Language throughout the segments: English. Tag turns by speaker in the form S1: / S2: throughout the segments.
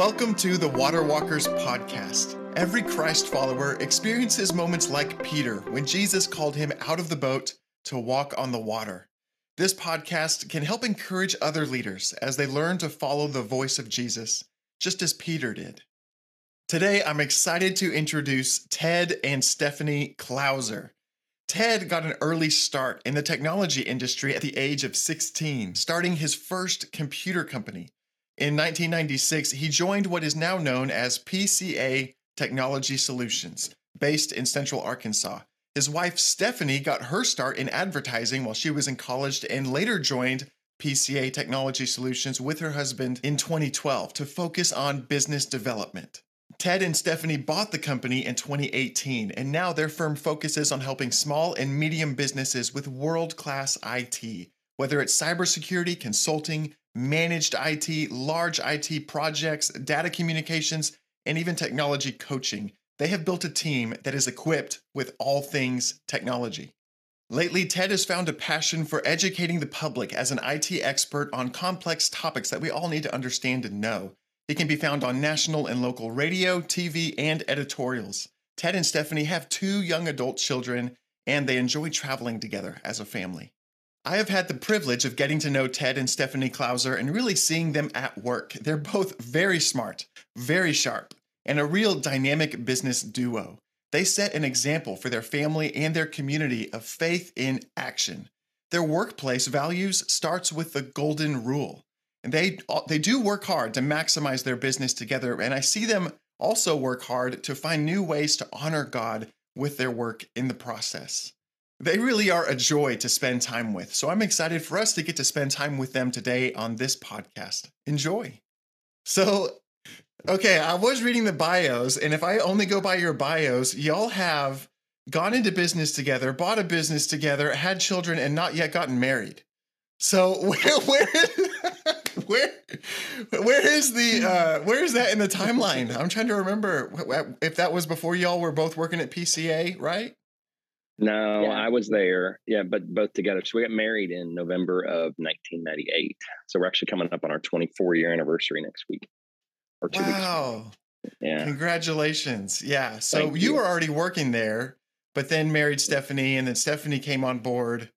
S1: Welcome to the Water Walkers podcast. Every Christ follower experiences moments like Peter when Jesus called him out of the boat to walk on the water. This podcast can help encourage other leaders as they learn to follow the voice of Jesus, just as Peter did. Today, I'm excited to introduce Ted and Stephanie Clouser. Ted got an early start in the technology industry at the age of 16, starting his first computer company. In 1996, he joined what is now known as PCA Technology Solutions, based in Central Arkansas. His wife, Stephanie, got her start in advertising while she was in college and later joined PCA Technology Solutions with her husband in 2012 to focus on business development. Ted and Stephanie bought the company in 2018, and now their firm focuses on helping small and medium businesses with world class IT, whether it's cybersecurity, consulting, managed IT, large IT projects, data communications, and even technology coaching. They have built a team that is equipped with all things technology. Lately, Ted has found a passion for educating the public as an IT expert on complex topics that we all need to understand and know. He can be found on national and local radio, TV, and editorials. Ted and Stephanie have two young adult children, and they enjoy traveling together as a family. I have had the privilege of getting to know Ted and Stephanie Clouser and really seeing them at work. They're both very smart, very sharp, and a real dynamic business duo. They set an example for their family and their community of faith in action. Their workplace values starts with the golden rule. And they uh, they do work hard to maximize their business together and I see them also work hard to find new ways to honor God with their work in the process. They really are a joy to spend time with. So I'm excited for us to get to spend time with them today on this podcast. Enjoy. So, okay, I was reading the bios, and if I only go by your bios, y'all have gone into business together, bought a business together, had children, and not yet gotten married. So where where where where is the uh, where is that in the timeline? I'm trying to remember if that was before y'all were both working at PCA, right?
S2: No, yeah. I was there. Yeah, but both together. So we got married in November of 1998. So we're actually coming up on our 24 year anniversary next week
S1: or two wow. weeks. Yeah. Congratulations. Yeah. So you, you were already working there, but then married Stephanie, and then Stephanie came on board.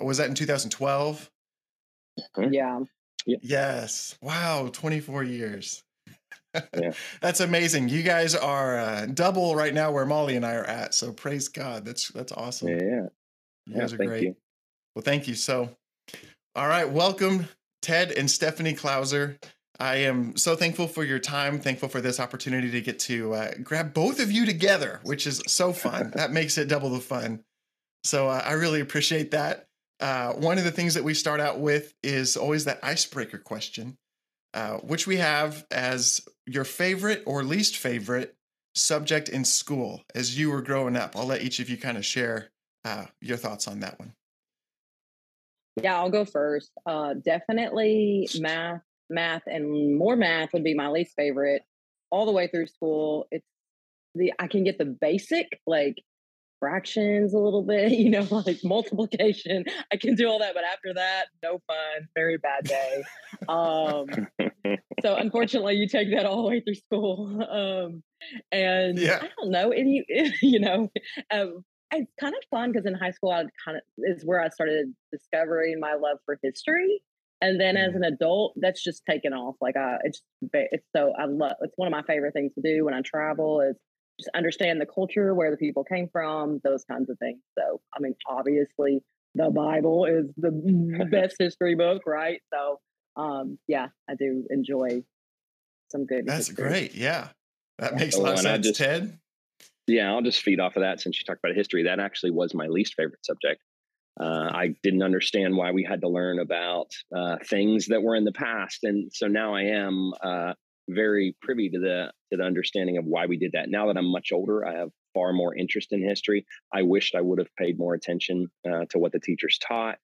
S1: Was that in 2012?
S3: Mm-hmm. Yeah.
S1: Yes. Wow. 24 years yeah. That's amazing. You guys are uh, double right now where Molly and I are at. So praise God. That's that's awesome.
S2: Yeah, yeah.
S1: You guys are great. You. Well, thank you. So, all right, welcome Ted and Stephanie Clouser. I am so thankful for your time. Thankful for this opportunity to get to uh, grab both of you together, which is so fun. that makes it double the fun. So uh, I really appreciate that. Uh, one of the things that we start out with is always that icebreaker question. Uh, which we have as your favorite or least favorite subject in school as you were growing up. I'll let each of you kind of share uh, your thoughts on that one.
S3: Yeah, I'll go first. Uh, definitely math, math, and more math would be my least favorite. All the way through school, it's the I can get the basic like fractions a little bit, you know, like multiplication. I can do all that, but after that, no fun. Very bad day. um, so unfortunately, you take that all the way through school. Um, and yeah. I don't know, and you, you know, um, it's kind of fun because in high school, I kind of is where I started discovering my love for history. And then as mm. an adult, that's just taken off. Like I, it's, it's so I love. It's one of my favorite things to do when I travel is just understand the culture, where the people came from, those kinds of things. So, I mean, obviously, the Bible is the best history book, right? So, um, yeah, I do enjoy some good.
S1: That's history. great. Yeah, that yeah. makes a lot of sense. Just, Ted.
S2: Yeah, I'll just feed off of that since you talked about history. That actually was my least favorite subject. Uh, I didn't understand why we had to learn about uh, things that were in the past, and so now I am uh, very privy to the to the understanding of why we did that. Now that I'm much older, I have far more interest in history. I wished I would have paid more attention uh, to what the teachers taught,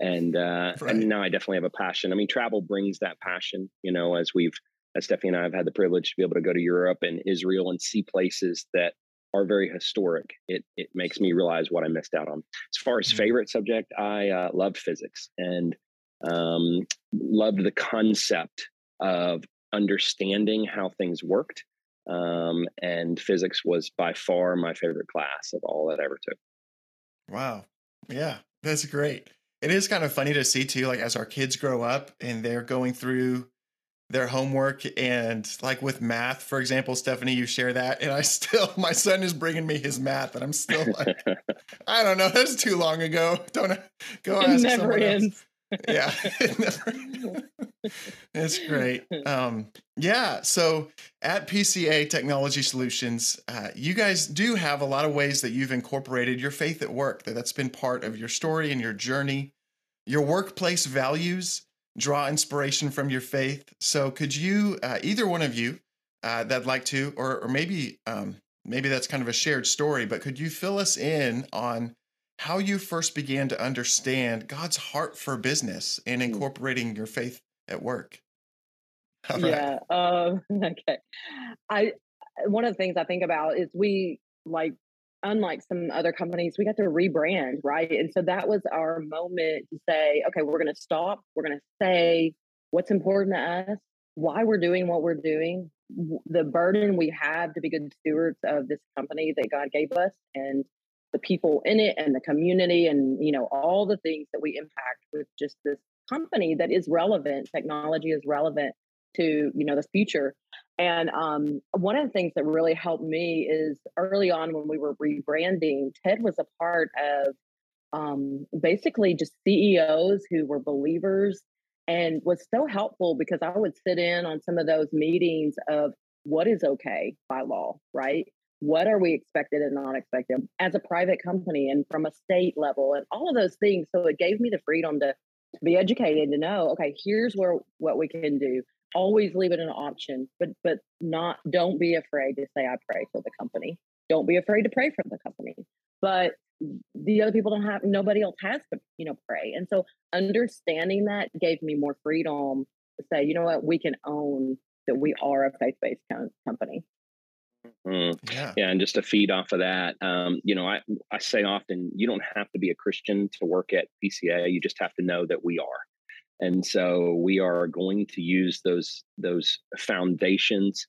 S2: and uh, right. and now I definitely have a passion. I mean, travel brings that passion. You know, as we've as Stephanie and I have had the privilege to be able to go to Europe and Israel and see places that are very historic. It it makes me realize what I missed out on. As far as mm-hmm. favorite subject, I uh, loved physics and um, loved the concept of understanding how things worked. Um, and physics was by far my favorite class of all that I ever took.
S1: Wow. Yeah, that's great. It is kind of funny to see too, like as our kids grow up and they're going through their homework and like with math, for example, Stephanie, you share that, and I still, my son is bringing me his math, and I'm still like, I don't know, that's too long ago. Don't go ask it never someone ends. else yeah. It's great. Um, yeah so at pca technology solutions uh, you guys do have a lot of ways that you've incorporated your faith at work that that's been part of your story and your journey. Your workplace values draw inspiration from your faith. So could you uh, either one of you uh, that'd like to or, or maybe um, maybe that's kind of a shared story but could you fill us in on how you first began to understand God's heart for business and hmm. incorporating your faith at work.
S3: Right. Yeah. Um, okay. I one of the things I think about is we like unlike some other companies, we got to rebrand, right? And so that was our moment to say, okay, we're going to stop. We're going to say what's important to us, why we're doing what we're doing, the burden we have to be good stewards of this company that God gave us, and the people in it and the community and you know all the things that we impact with just this company that is relevant technology is relevant to you know the future. And um, one of the things that really helped me is early on when we were rebranding ted was a part of um, basically just ceos who were believers and was so helpful because i would sit in on some of those meetings of what is okay by law right what are we expected and not expected as a private company and from a state level and all of those things. So it gave me the freedom to, to be educated to know okay here's where what we can do. Always leave it an option but but not don't be afraid to say i pray for the company. Don't be afraid to pray for the company. But the other people don't have nobody else has to you know pray. And so understanding that gave me more freedom to say you know what? We can own that we are a faith-based company
S2: Mm. Yeah. yeah, and just to feed off of that, um, you know, I I say often, you don't have to be a Christian to work at PCA. You just have to know that we are, and so we are going to use those those foundations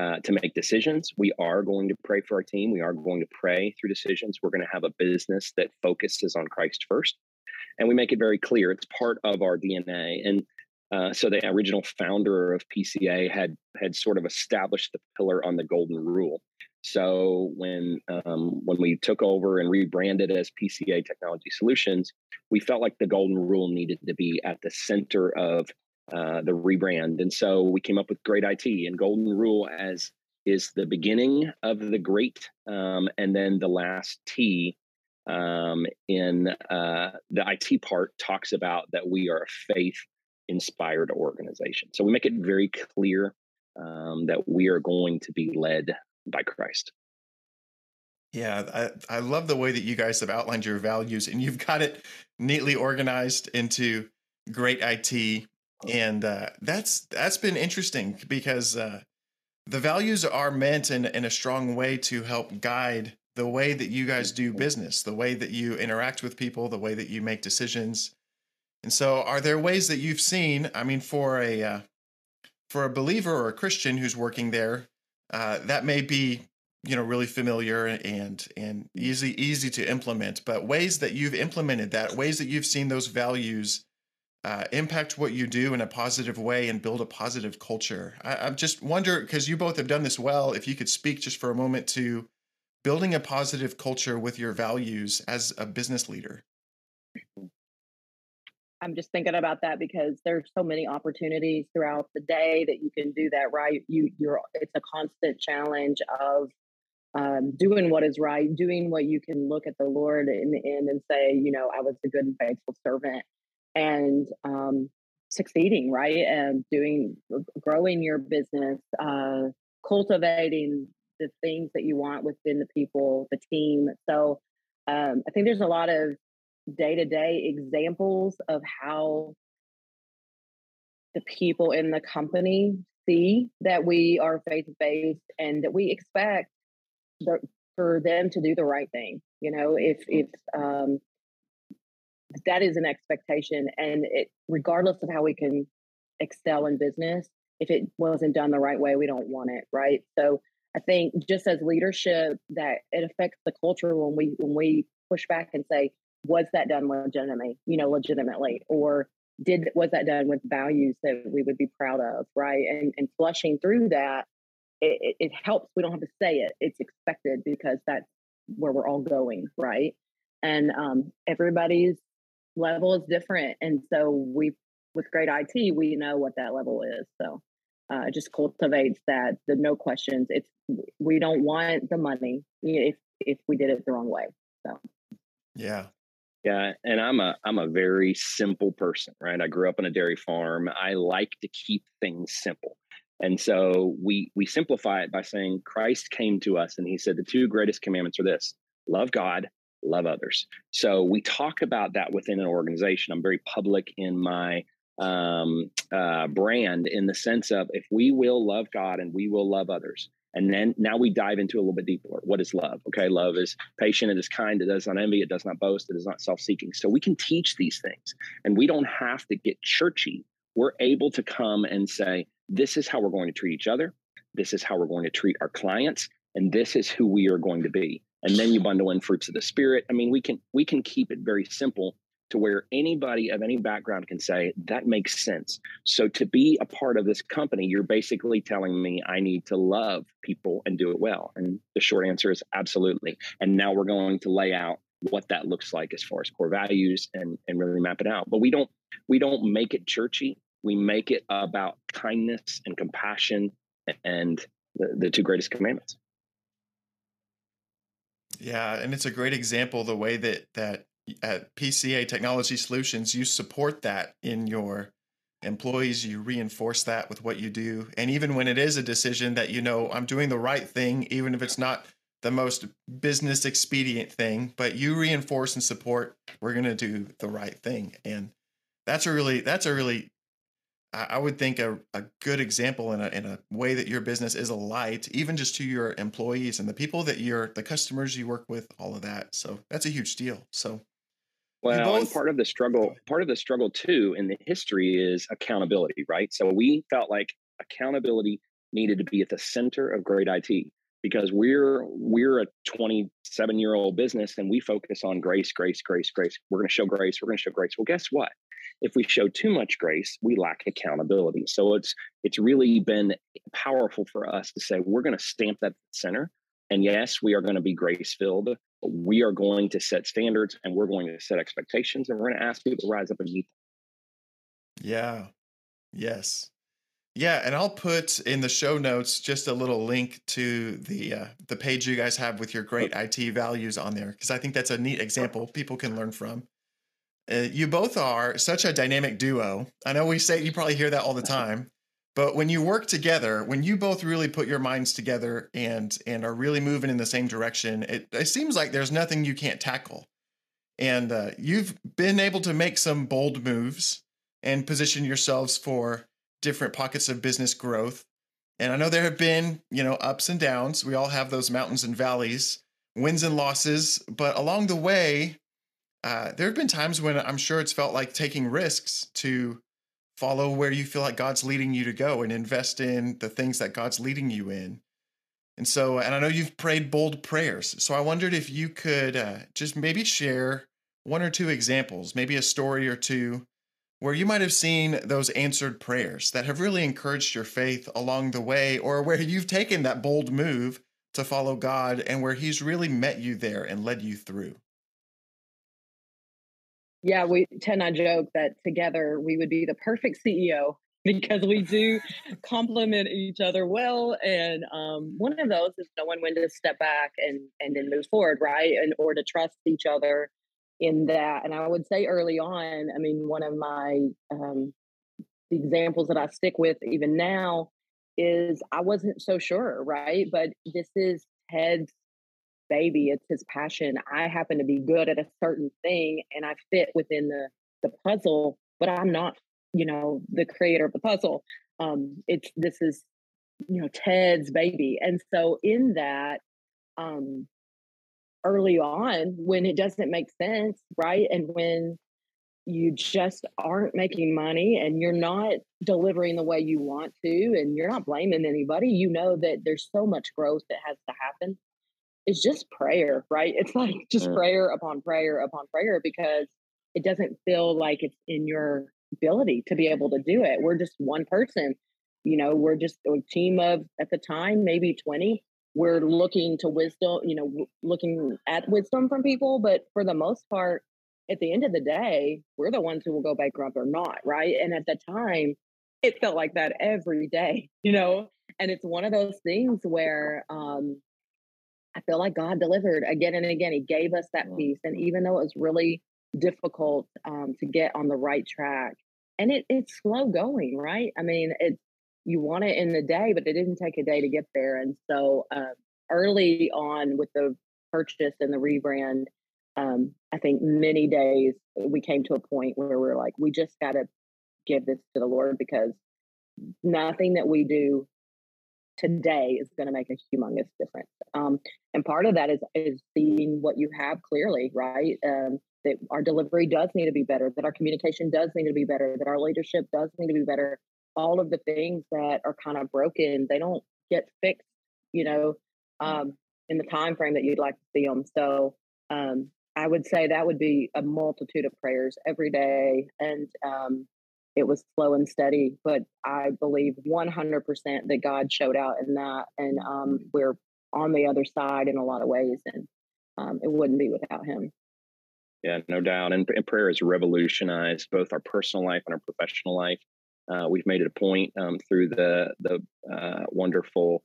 S2: uh, to make decisions. We are going to pray for our team. We are going to pray through decisions. We're going to have a business that focuses on Christ first, and we make it very clear. It's part of our DNA, and uh, so the original founder of PCA had had sort of established the pillar on the golden rule. So when um, when we took over and rebranded as PCA Technology Solutions, we felt like the golden rule needed to be at the center of uh, the rebrand, and so we came up with Great IT and Golden Rule as is the beginning of the great, um, and then the last T um, in uh, the IT part talks about that we are a faith inspired organization. So we make it very clear um, that we are going to be led by Christ.
S1: Yeah, I, I love the way that you guys have outlined your values and you've got it neatly organized into great IT. And uh, that's that's been interesting because uh, the values are meant in, in a strong way to help guide the way that you guys do business, the way that you interact with people, the way that you make decisions. And so, are there ways that you've seen? I mean, for a uh, for a believer or a Christian who's working there, uh, that may be you know really familiar and and easy easy to implement. But ways that you've implemented that, ways that you've seen those values uh, impact what you do in a positive way and build a positive culture. I, I just wonder because you both have done this well. If you could speak just for a moment to building a positive culture with your values as a business leader.
S3: I'm just thinking about that because there's so many opportunities throughout the day that you can do that right. You you're it's a constant challenge of um, doing what is right, doing what you can look at the Lord in the end and say, you know, I was a good and faithful servant, and um, succeeding, right, and doing growing your business, uh, cultivating the things that you want within the people, the team. So um, I think there's a lot of day to day examples of how the people in the company see that we are faith based and that we expect the, for them to do the right thing. You know, if if um, that is an expectation, and it regardless of how we can excel in business, if it wasn't done the right way, we don't want it, right? So I think just as leadership that it affects the culture when we when we push back and say, was that done legitimately, you know, legitimately, or did was that done with values that we would be proud of, right? And and flushing through that, it, it helps. We don't have to say it; it's expected because that's where we're all going, right? And um, everybody's level is different, and so we, with great IT, we know what that level is. So uh, it just cultivates that the no questions. It's we don't want the money if if we did it the wrong way. So
S1: yeah,
S2: yeah, and I'm a I'm a very simple person, right? I grew up on a dairy farm. I like to keep things simple. And so we we simplify it by saying Christ came to us and he said the two greatest commandments are this: love God, love others. So we talk about that within an organization. I'm very public in my um, uh, brand in the sense of if we will love God and we will love others, and then now we dive into a little bit deeper. What is love? Okay, love is patient, it is kind, it does not envy, it does not boast, it is not self seeking. So we can teach these things and we don't have to get churchy. We're able to come and say, this is how we're going to treat each other, this is how we're going to treat our clients, and this is who we are going to be. And then you bundle in fruits of the spirit. I mean, we can we can keep it very simple to where anybody of any background can say that makes sense. So to be a part of this company, you're basically telling me I need to love people and do it well. And the short answer is absolutely. And now we're going to lay out what that looks like as far as core values and and really map it out. But we don't we don't make it churchy. We make it about kindness and compassion and the, the two greatest commandments.
S1: Yeah, and it's a great example the way that that at PCA Technology Solutions, you support that in your employees, you reinforce that with what you do. And even when it is a decision that you know, I'm doing the right thing, even if it's not the most business expedient thing, but you reinforce and support, we're going to do the right thing. And that's a really, that's a really, I would think a, a good example in a, in a way that your business is a light, even just to your employees and the people that you're, the customers you work with, all of that. So that's a huge deal. So
S2: well, both... and part of the struggle, part of the struggle too in the history is accountability, right? So we felt like accountability needed to be at the center of great IT because we're we're a 27 year old business and we focus on grace, grace, grace, grace. We're going to show grace. We're going to show grace. Well, guess what? If we show too much grace, we lack accountability. So it's it's really been powerful for us to say we're going to stamp that center. And yes, we are going to be grace filled, we are going to set standards and we're going to set expectations and we're going to ask people to rise up and meet
S1: them. Yeah. Yes. Yeah, and I'll put in the show notes just a little link to the uh, the page you guys have with your great IT values on there because I think that's a neat example people can learn from. Uh, you both are such a dynamic duo. I know we say you probably hear that all the time, but when you work together, when you both really put your minds together and and are really moving in the same direction, it, it seems like there's nothing you can't tackle. And uh, you've been able to make some bold moves and position yourselves for different pockets of business growth. And I know there have been, you know, ups and downs. We all have those mountains and valleys, wins and losses. But along the way, uh, there have been times when I'm sure it's felt like taking risks to follow where you feel like God's leading you to go and invest in the things that God's leading you in. And so, and I know you've prayed bold prayers. So I wondered if you could uh, just maybe share one or two examples, maybe a story or two, where you might have seen those answered prayers that have really encouraged your faith along the way, or where you've taken that bold move to follow God and where He's really met you there and led you through.
S3: Yeah, we Ted and I joke that together we would be the perfect CEO because we do complement each other well. And um, one of those is knowing when to step back and and then move forward, right? And or to trust each other in that. And I would say early on, I mean, one of my um, examples that I stick with even now is I wasn't so sure, right? But this is Ted's baby it's his passion i happen to be good at a certain thing and i fit within the the puzzle but i'm not you know the creator of the puzzle um it's this is you know ted's baby and so in that um early on when it doesn't make sense right and when you just aren't making money and you're not delivering the way you want to and you're not blaming anybody you know that there's so much growth that has to happen it's just prayer right it's like just yeah. prayer upon prayer upon prayer because it doesn't feel like it's in your ability to be able to do it we're just one person you know we're just a team of at the time maybe 20 we're looking to wisdom you know looking at wisdom from people but for the most part at the end of the day, we're the ones who will go bankrupt or not, right? And at the time, it felt like that every day, you know? And it's one of those things where um, I feel like God delivered again and again. He gave us that peace. And even though it was really difficult um, to get on the right track, and it, it's slow going, right? I mean, it's you want it in the day, but it didn't take a day to get there. And so uh, early on with the purchase and the rebrand, um, I think many days we came to a point where we're like, we just got to give this to the Lord because nothing that we do today is going to make a humongous difference. Um, and part of that is is seeing what you have clearly, right? Um, that our delivery does need to be better, that our communication does need to be better, that our leadership does need to be better. All of the things that are kind of broken, they don't get fixed, you know, mm. um, in the time frame that you'd like to see them. So um, I would say that would be a multitude of prayers every day. And um, it was slow and steady, but I believe 100% that God showed out in that. And um, we're on the other side in a lot of ways. And um, it wouldn't be without Him.
S2: Yeah, no doubt. And, and, prayer has revolutionized both our personal life and our professional life. Uh, we've made it a point um, through the the uh, wonderful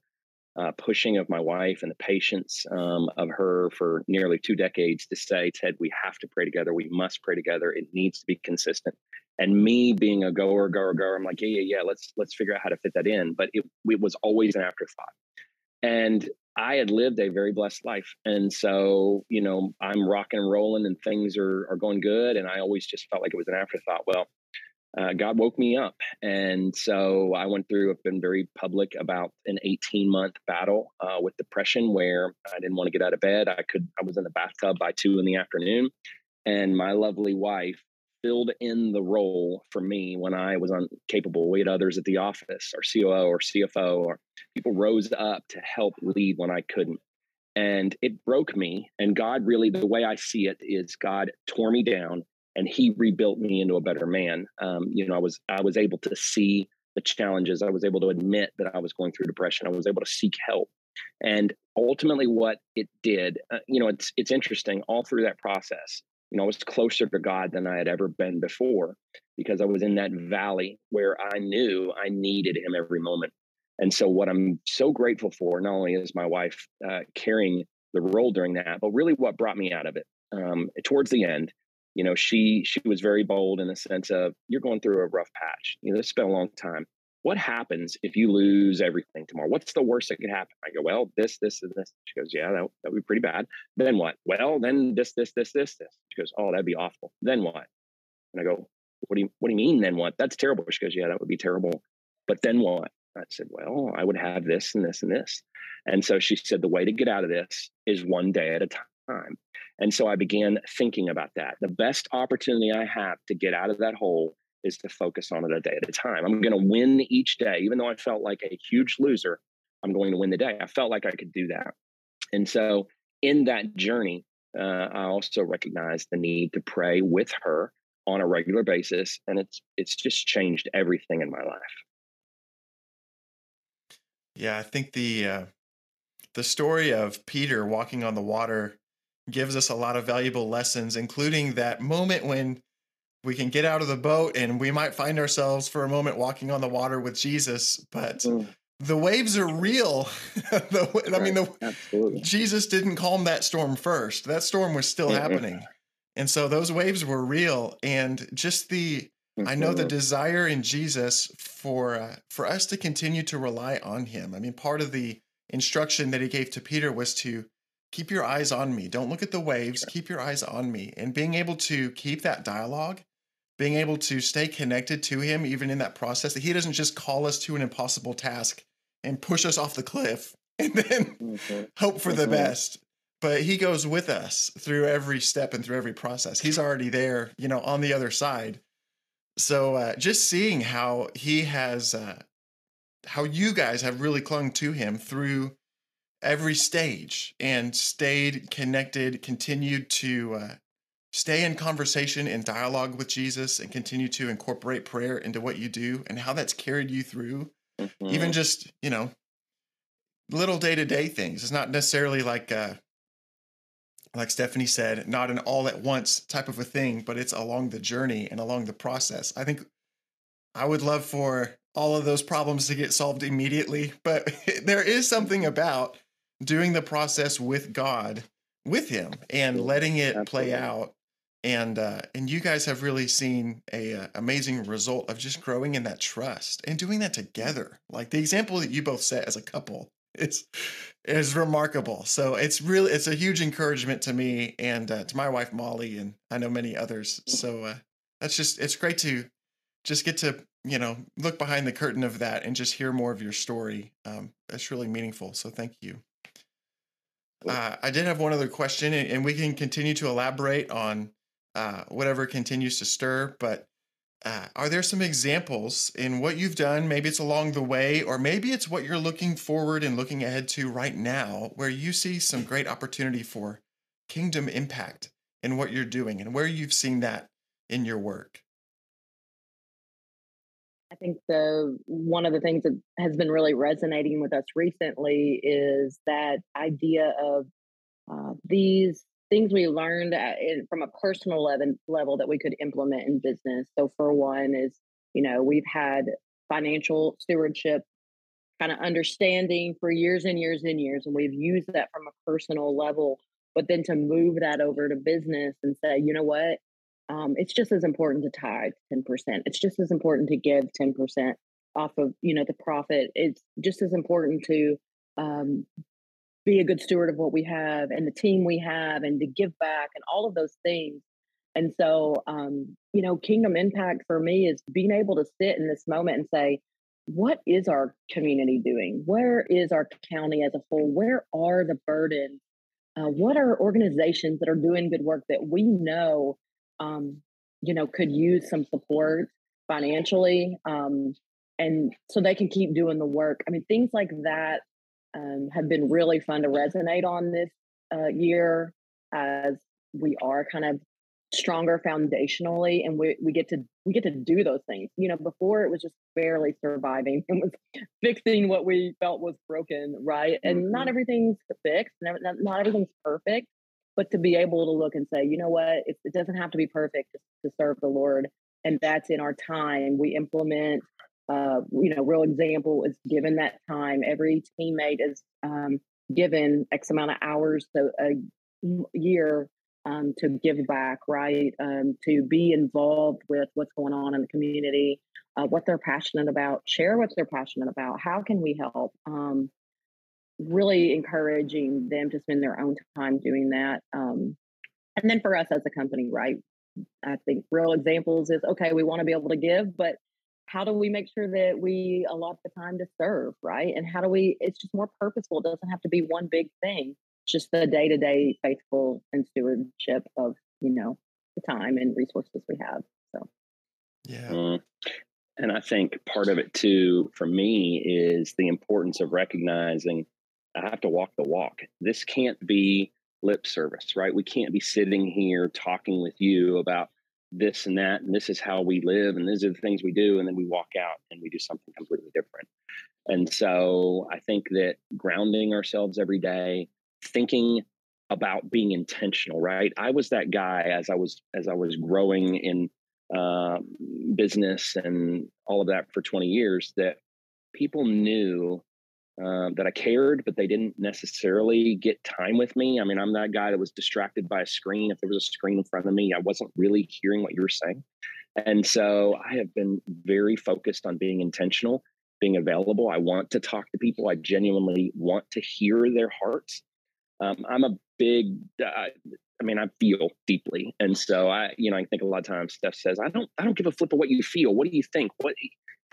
S2: uh, pushing of my wife and the patience um, of her for nearly two decades to say, Ted, we have to pray together. We must pray together. It needs to be consistent. And me being a goer, goer, goer, I'm like, yeah, yeah, yeah. Let's let's figure out how to fit that in. But it, it was always an afterthought. And I had lived a very blessed life. And so, you know, I'm rocking and rolling and things are, are going good. And I always just felt like it was an afterthought. Well, uh, God woke me up. And so I went through, I've been very public about an 18 month battle uh, with depression where I didn't want to get out of bed. I could, I was in the bathtub by two in the afternoon. And my lovely wife filled in the role for me when I was incapable. We had others at the office, our COO or CFO, or people rose up to help lead when I couldn't. And it broke me. And God really, the way I see it is God tore me down and he rebuilt me into a better man. Um, you know, I was I was able to see the challenges. I was able to admit that I was going through depression. I was able to seek help, and ultimately, what it did, uh, you know, it's it's interesting. All through that process, you know, I was closer to God than I had ever been before because I was in that valley where I knew I needed Him every moment. And so, what I'm so grateful for, not only is my wife uh, carrying the role during that, but really what brought me out of it um, towards the end you know she she was very bold in the sense of you're going through a rough patch you know has been a long time what happens if you lose everything tomorrow? What's the worst that could happen? I go well this this and this. She goes yeah that, would be pretty bad. Then what? Well then this this this this this. She goes oh that'd be awful. Then what? And i go what do you what do you mean then what? That's terrible. She goes yeah that would be terrible. But then what? I said well i would have this and this and this. And so she said the way to get out of this is one day at a time. And so I began thinking about that. The best opportunity I have to get out of that hole is to focus on it a day at a time. I'm going to win each day, even though I felt like a huge loser. I'm going to win the day. I felt like I could do that. And so in that journey, uh, I also recognized the need to pray with her on a regular basis, and it's it's just changed everything in my life.
S1: Yeah, I think the uh, the story of Peter walking on the water gives us a lot of valuable lessons, including that moment when we can get out of the boat and we might find ourselves for a moment walking on the water with Jesus, but mm. the waves are real. the, right. I mean, the, Jesus didn't calm that storm first. That storm was still happening. And so those waves were real. And just the, I know the desire in Jesus for uh, for us to continue to rely on Him. I mean, part of the instruction that He gave to Peter was to keep your eyes on me. Don't look at the waves. Keep your eyes on me. And being able to keep that dialogue, being able to stay connected to him, even in that process, that he doesn't just call us to an impossible task and push us off the cliff and then mm-hmm. hope for mm-hmm. the best. but he goes with us through every step and through every process. He's already there, you know, on the other side. So uh, just seeing how he has, uh, how you guys have really clung to him through every stage and stayed connected, continued to uh, stay in conversation and dialogue with Jesus, and continue to incorporate prayer into what you do, and how that's carried you through, mm-hmm. even just you know little day to day things. It's not necessarily like uh, like Stephanie said, not an all at once type of a thing, but it's along the journey and along the process. I think I would love for all of those problems to get solved immediately, but there is something about doing the process with God, with Him, and letting it play out. And uh, and you guys have really seen a uh, amazing result of just growing in that trust and doing that together. Like the example that you both set as a couple it's is remarkable. So it's really it's a huge encouragement to me and uh, to my wife Molly and I know many others. So uh, that's just it's great to just get to you know look behind the curtain of that and just hear more of your story. Um, that's really meaningful. So thank you. Uh, I did have one other question, and, and we can continue to elaborate on uh, whatever continues to stir. But uh, are there some examples in what you've done? Maybe it's along the way, or maybe it's what you're looking forward and looking ahead to right now, where you see some great opportunity for kingdom impact in what you're doing and where you've seen that in your work.
S3: I think the one of the things that has been really resonating with us recently is that idea of uh, these things we learned at, in, from a personal level, level that we could implement in business. So, for one, is you know we've had financial stewardship kind of understanding for years and years and years, and we've used that from a personal level. But then to move that over to business and say, you know what, um, it's just as important to tithe ten percent. It's just as important to give ten percent off of you know the profit. It's just as important to um, be a good steward of what we have and the team we have and to give back and all of those things. And so, um, you know, kingdom impact for me is being able to sit in this moment and say, what is our community doing? Where is our county as a whole? Where are the burdens? Uh, what are organizations that are doing good work that we know, um, you know, could use some support financially, um, and so they can keep doing the work. I mean, things like that um, have been really fun to resonate on this uh, year as we are kind of stronger foundationally and we, we get to we get to do those things. You know before it was just barely surviving. And was fixing what we felt was broken right? And mm-hmm. not everything's fixed not, not everything's perfect but to be able to look and say you know what? It, it doesn't have to be perfect to, to serve the lord. And that's in our time. We implement uh, you know, real example is given that time, every teammate is um, given X amount of hours a, a year um, to give back, right? Um, to be involved with what's going on in the community, uh, what they're passionate about, share what they're passionate about. How can we help? Um, really encouraging them to spend their own time doing that. Um, and then for us as a company, right? I think real examples is okay, we want to be able to give, but how do we make sure that we allot the time to serve right? And how do we it's just more purposeful it doesn't have to be one big thing it's just the day-to-day faithful and stewardship of you know the time and resources we have so.
S1: Yeah. Mm.
S2: and i think part of it too for me is the importance of recognizing i have to walk the walk. This can't be lip service right? We can't be sitting here talking with you about this and that, and this is how we live, and these are the things we do, and then we walk out and we do something completely different. And so I think that grounding ourselves every day, thinking about being intentional, right? I was that guy as I was as I was growing in uh, business and all of that for 20 years that people knew um, that I cared, but they didn't necessarily get time with me. I mean, I'm that guy that was distracted by a screen. If there was a screen in front of me, I wasn't really hearing what you were saying. And so I have been very focused on being intentional, being available. I want to talk to people. I genuinely want to hear their hearts. Um, I'm a big, uh, I mean, I feel deeply, and so I, you know, I think a lot of times Steph says, "I don't, I don't give a flip of what you feel. What do you think? What?"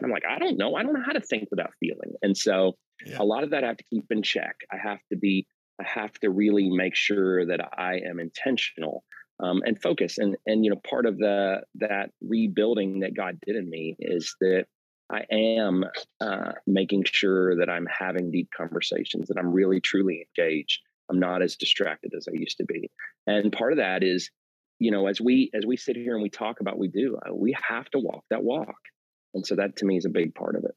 S2: I'm like, I don't know. I don't know how to think without feeling, and so yeah. a lot of that I have to keep in check. I have to be I have to really make sure that I am intentional um, and focus. And and you know, part of the that rebuilding that God did in me is that I am uh, making sure that I'm having deep conversations, that I'm really truly engaged. I'm not as distracted as I used to be. And part of that is, you know, as we as we sit here and we talk about we do, uh, we have to walk that walk. And so that to me is a big part of it.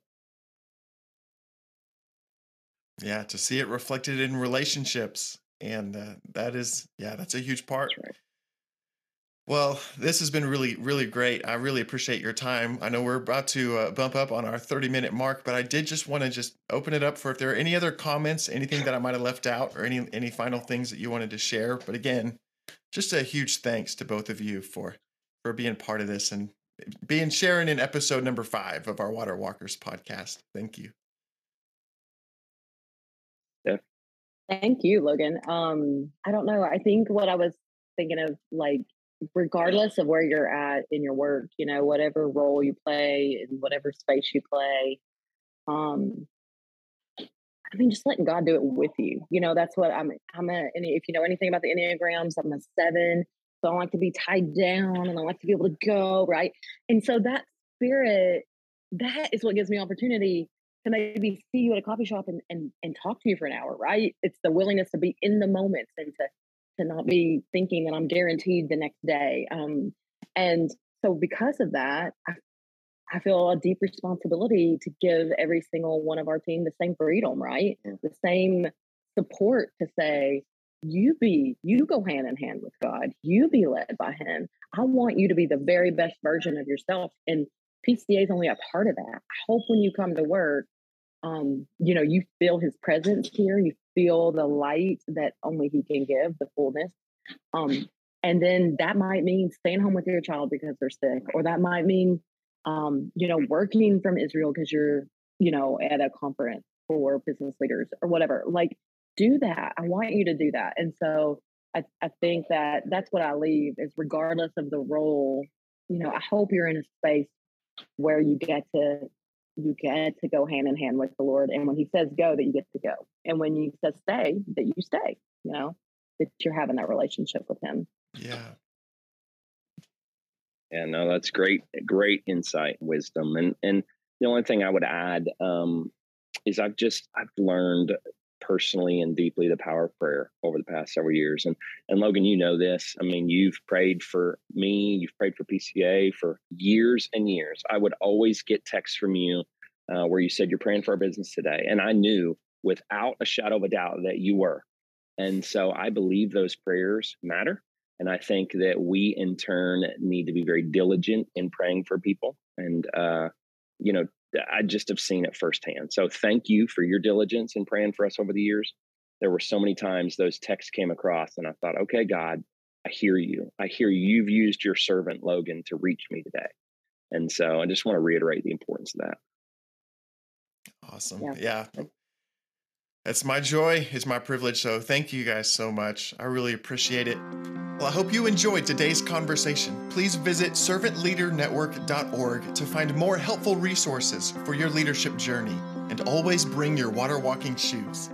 S1: Yeah, to see it reflected in relationships. And uh, that is, yeah, that's a huge part.
S2: Right.
S1: Well, this has been really, really great. I really appreciate your time. I know we're about to uh, bump up on our 30 minute mark, but I did just want to just open it up for if there are any other comments, anything that I might have left out, or any any final things that you wanted to share. But again, just a huge thanks to both of you for for being part of this and being sharing in episode number five of our Water Walkers podcast. Thank you.
S3: Thank you, Logan. Um, I don't know. I think what I was thinking of, like, regardless of where you're at in your work, you know, whatever role you play in whatever space you play, um, I mean, just letting God do it with you. You know, that's what I'm. I'm a. If you know anything about the enneagrams, I'm a seven. So I like to be tied down, and I like to be able to go right. And so that spirit, that is what gives me opportunity to maybe see you at a coffee shop and and and talk to you for an hour. Right? It's the willingness to be in the moment and to to not be thinking that I'm guaranteed the next day. Um, and so because of that, I, I feel a deep responsibility to give every single one of our team the same freedom, right? The same support to say, you be, you go hand in hand with God, you be led by Him. I want you to be the very best version of yourself. And PCA is only a part of that. I hope when you come to work, um, you know, you feel his presence here, you feel the light that only he can give, the fullness. Um, and then that might mean staying home with your child because they're sick, or that might mean, um, you know, working from Israel because you're, you know, at a conference for business leaders or whatever. Like, do that. I want you to do that. And so I, I think that that's what I leave is regardless of the role, you know, I hope you're in a space where you get to you get to go hand in hand with the Lord. And when He says go, that you get to go. And when He says stay, that you stay, you know, that you're having that relationship with Him.
S1: Yeah.
S2: Yeah, no, that's great, great insight, wisdom. And and the only thing I would add um, is I've just I've learned personally and deeply the power of prayer over the past several years. And and Logan, you know this. I mean, you've prayed for me, you've prayed for PCA for years and years. I would always get texts from you uh, where you said you're praying for our business today, and I knew without a shadow of a doubt that you were. And so I believe those prayers matter. And I think that we in turn need to be very diligent in praying for people. And, uh, you know, I just have seen it firsthand. So thank you for your diligence in praying for us over the years. There were so many times those texts came across, and I thought, okay, God, I hear you. I hear you've used your servant Logan to reach me today. And so I just want to reiterate the importance of that.
S1: Awesome. Yeah. yeah. It's my joy, it's my privilege. So thank you guys so much. I really appreciate it. Well, I hope you enjoyed today's conversation. Please visit servantleadernetwork.org to find more helpful resources for your leadership journey and always bring your water walking shoes.